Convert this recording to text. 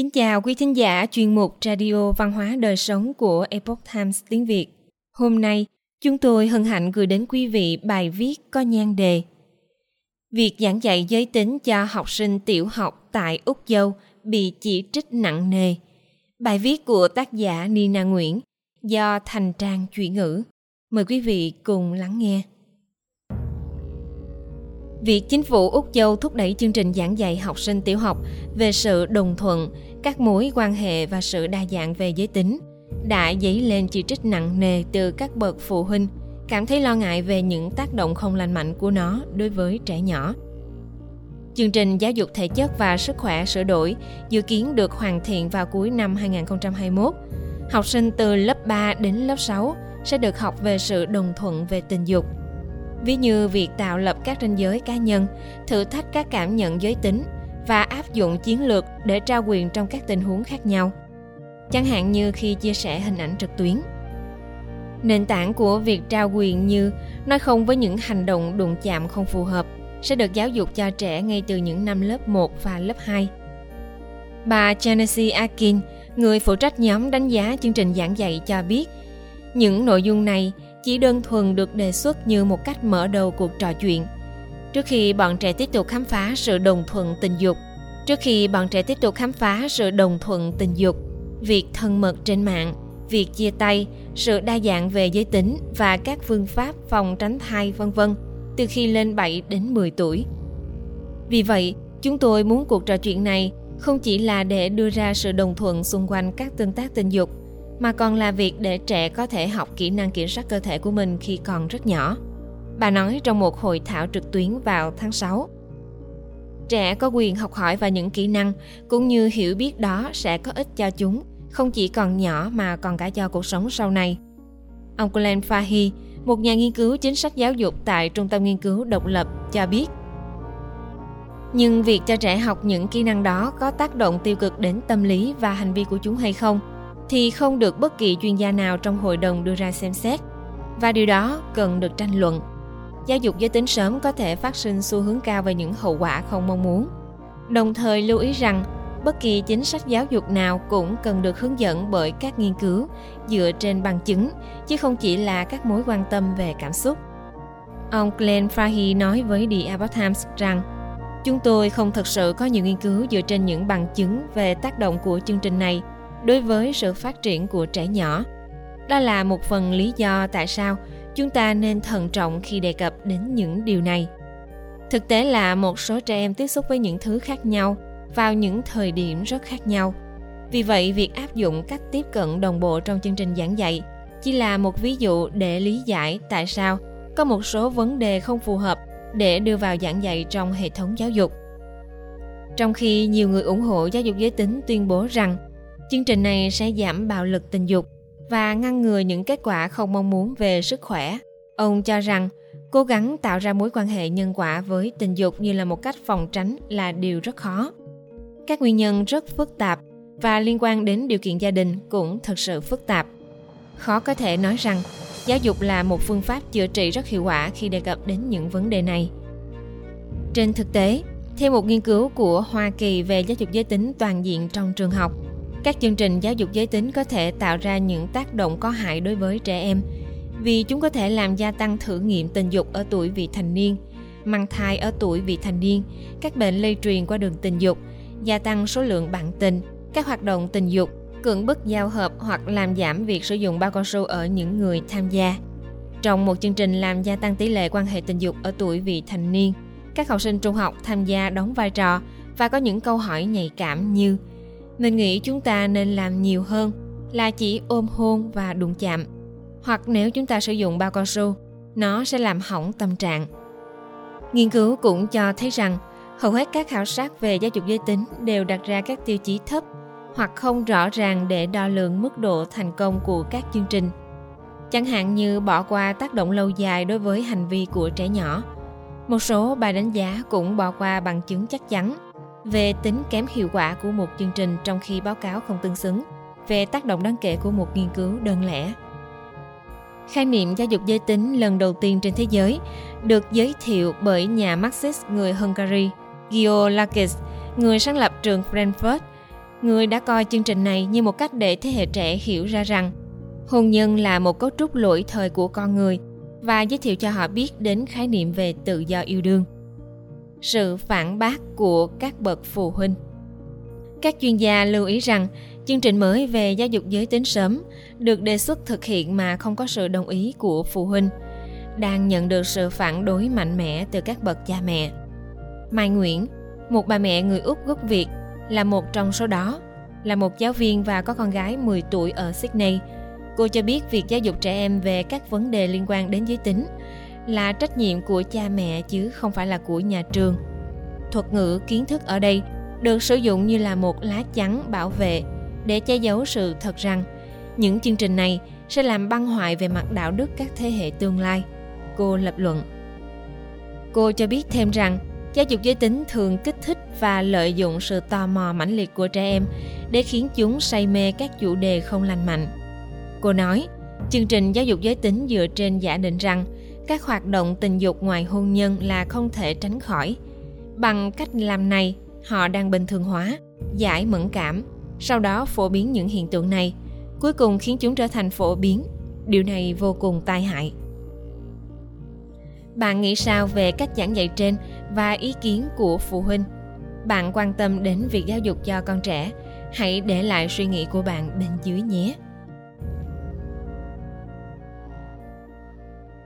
Kính chào quý thính giả chuyên mục Radio Văn hóa Đời Sống của Epoch Times tiếng Việt. Hôm nay, chúng tôi hân hạnh gửi đến quý vị bài viết có nhan đề Việc giảng dạy giới tính cho học sinh tiểu học tại Úc dâu bị chỉ trích nặng nề. Bài viết của tác giả Nina Nguyễn do Thành Trang chuyển ngữ. Mời quý vị cùng lắng nghe. Việc chính phủ Úc Châu thúc đẩy chương trình giảng dạy học sinh tiểu học về sự đồng thuận, các mối quan hệ và sự đa dạng về giới tính đã dấy lên chỉ trích nặng nề từ các bậc phụ huynh cảm thấy lo ngại về những tác động không lành mạnh của nó đối với trẻ nhỏ. Chương trình giáo dục thể chất và sức khỏe sửa đổi dự kiến được hoàn thiện vào cuối năm 2021. Học sinh từ lớp 3 đến lớp 6 sẽ được học về sự đồng thuận về tình dục – ví như việc tạo lập các ranh giới cá nhân, thử thách các cảm nhận giới tính và áp dụng chiến lược để trao quyền trong các tình huống khác nhau. Chẳng hạn như khi chia sẻ hình ảnh trực tuyến. Nền tảng của việc trao quyền như nói không với những hành động đụng chạm không phù hợp sẽ được giáo dục cho trẻ ngay từ những năm lớp 1 và lớp 2. Bà Genesee Akin, người phụ trách nhóm đánh giá chương trình giảng dạy cho biết, những nội dung này chỉ đơn thuần được đề xuất như một cách mở đầu cuộc trò chuyện trước khi bọn trẻ tiếp tục khám phá sự đồng thuận tình dục trước khi bọn trẻ tiếp tục khám phá sự đồng thuận tình dục việc thân mật trên mạng việc chia tay sự đa dạng về giới tính và các phương pháp phòng tránh thai vân vân từ khi lên 7 đến 10 tuổi. Vì vậy, chúng tôi muốn cuộc trò chuyện này không chỉ là để đưa ra sự đồng thuận xung quanh các tương tác tình dục mà còn là việc để trẻ có thể học kỹ năng kiểm soát cơ thể của mình khi còn rất nhỏ. Bà nói trong một hội thảo trực tuyến vào tháng 6. Trẻ có quyền học hỏi và những kỹ năng cũng như hiểu biết đó sẽ có ích cho chúng, không chỉ còn nhỏ mà còn cả cho cuộc sống sau này. Ông Glenn Fahy, một nhà nghiên cứu chính sách giáo dục tại Trung tâm Nghiên cứu Độc lập, cho biết nhưng việc cho trẻ học những kỹ năng đó có tác động tiêu cực đến tâm lý và hành vi của chúng hay không thì không được bất kỳ chuyên gia nào trong hội đồng đưa ra xem xét. Và điều đó cần được tranh luận. Giáo dục giới tính sớm có thể phát sinh xu hướng cao về những hậu quả không mong muốn. Đồng thời lưu ý rằng, bất kỳ chính sách giáo dục nào cũng cần được hướng dẫn bởi các nghiên cứu dựa trên bằng chứng, chứ không chỉ là các mối quan tâm về cảm xúc. Ông glenn Fahy nói với The Epoch Times rằng, chúng tôi không thực sự có nhiều nghiên cứu dựa trên những bằng chứng về tác động của chương trình này đối với sự phát triển của trẻ nhỏ. Đó là một phần lý do tại sao chúng ta nên thận trọng khi đề cập đến những điều này. Thực tế là một số trẻ em tiếp xúc với những thứ khác nhau vào những thời điểm rất khác nhau. Vì vậy, việc áp dụng cách tiếp cận đồng bộ trong chương trình giảng dạy chỉ là một ví dụ để lý giải tại sao có một số vấn đề không phù hợp để đưa vào giảng dạy trong hệ thống giáo dục. Trong khi nhiều người ủng hộ giáo dục giới tính tuyên bố rằng Chương trình này sẽ giảm bạo lực tình dục và ngăn ngừa những kết quả không mong muốn về sức khỏe. Ông cho rằng cố gắng tạo ra mối quan hệ nhân quả với tình dục như là một cách phòng tránh là điều rất khó. Các nguyên nhân rất phức tạp và liên quan đến điều kiện gia đình cũng thật sự phức tạp. Khó có thể nói rằng giáo dục là một phương pháp chữa trị rất hiệu quả khi đề cập đến những vấn đề này. Trên thực tế, theo một nghiên cứu của Hoa Kỳ về giáo dục giới tính toàn diện trong trường học, các chương trình giáo dục giới tính có thể tạo ra những tác động có hại đối với trẻ em, vì chúng có thể làm gia tăng thử nghiệm tình dục ở tuổi vị thành niên, mang thai ở tuổi vị thành niên, các bệnh lây truyền qua đường tình dục, gia tăng số lượng bạn tình, các hoạt động tình dục, cưỡng bức giao hợp hoặc làm giảm việc sử dụng bao cao su ở những người tham gia. Trong một chương trình làm gia tăng tỷ lệ quan hệ tình dục ở tuổi vị thành niên, các học sinh trung học tham gia đóng vai trò và có những câu hỏi nhạy cảm như mình nghĩ chúng ta nên làm nhiều hơn là chỉ ôm hôn và đụng chạm. Hoặc nếu chúng ta sử dụng bao cao su, nó sẽ làm hỏng tâm trạng. Nghiên cứu cũng cho thấy rằng, hầu hết các khảo sát về giáo dục giới tính đều đặt ra các tiêu chí thấp hoặc không rõ ràng để đo lường mức độ thành công của các chương trình. Chẳng hạn như bỏ qua tác động lâu dài đối với hành vi của trẻ nhỏ, một số bài đánh giá cũng bỏ qua bằng chứng chắc chắn về tính kém hiệu quả của một chương trình trong khi báo cáo không tương xứng về tác động đáng kể của một nghiên cứu đơn lẻ. Khái niệm giáo dục giới tính lần đầu tiên trên thế giới được giới thiệu bởi nhà Marxist người Hungary Gio Lakis, người sáng lập trường Frankfurt. người đã coi chương trình này như một cách để thế hệ trẻ hiểu ra rằng hôn nhân là một cấu trúc lỗi thời của con người và giới thiệu cho họ biết đến khái niệm về tự do yêu đương. Sự phản bác của các bậc phụ huynh Các chuyên gia lưu ý rằng chương trình mới về giáo dục giới tính sớm được đề xuất thực hiện mà không có sự đồng ý của phụ huynh đang nhận được sự phản đối mạnh mẽ từ các bậc cha mẹ. Mai Nguyễn, một bà mẹ người Úc gốc Việt, là một trong số đó. Là một giáo viên và có con gái 10 tuổi ở Sydney, cô cho biết việc giáo dục trẻ em về các vấn đề liên quan đến giới tính là trách nhiệm của cha mẹ chứ không phải là của nhà trường. Thuật ngữ kiến thức ở đây được sử dụng như là một lá chắn bảo vệ để che giấu sự thật rằng những chương trình này sẽ làm băng hoại về mặt đạo đức các thế hệ tương lai. Cô lập luận. Cô cho biết thêm rằng Giáo dục giới tính thường kích thích và lợi dụng sự tò mò mãnh liệt của trẻ em để khiến chúng say mê các chủ đề không lành mạnh. Cô nói, chương trình giáo dục giới tính dựa trên giả định rằng các hoạt động tình dục ngoài hôn nhân là không thể tránh khỏi. Bằng cách làm này, họ đang bình thường hóa, giải mẫn cảm, sau đó phổ biến những hiện tượng này, cuối cùng khiến chúng trở thành phổ biến. Điều này vô cùng tai hại. Bạn nghĩ sao về cách giảng dạy trên và ý kiến của phụ huynh? Bạn quan tâm đến việc giáo dục cho con trẻ, hãy để lại suy nghĩ của bạn bên dưới nhé.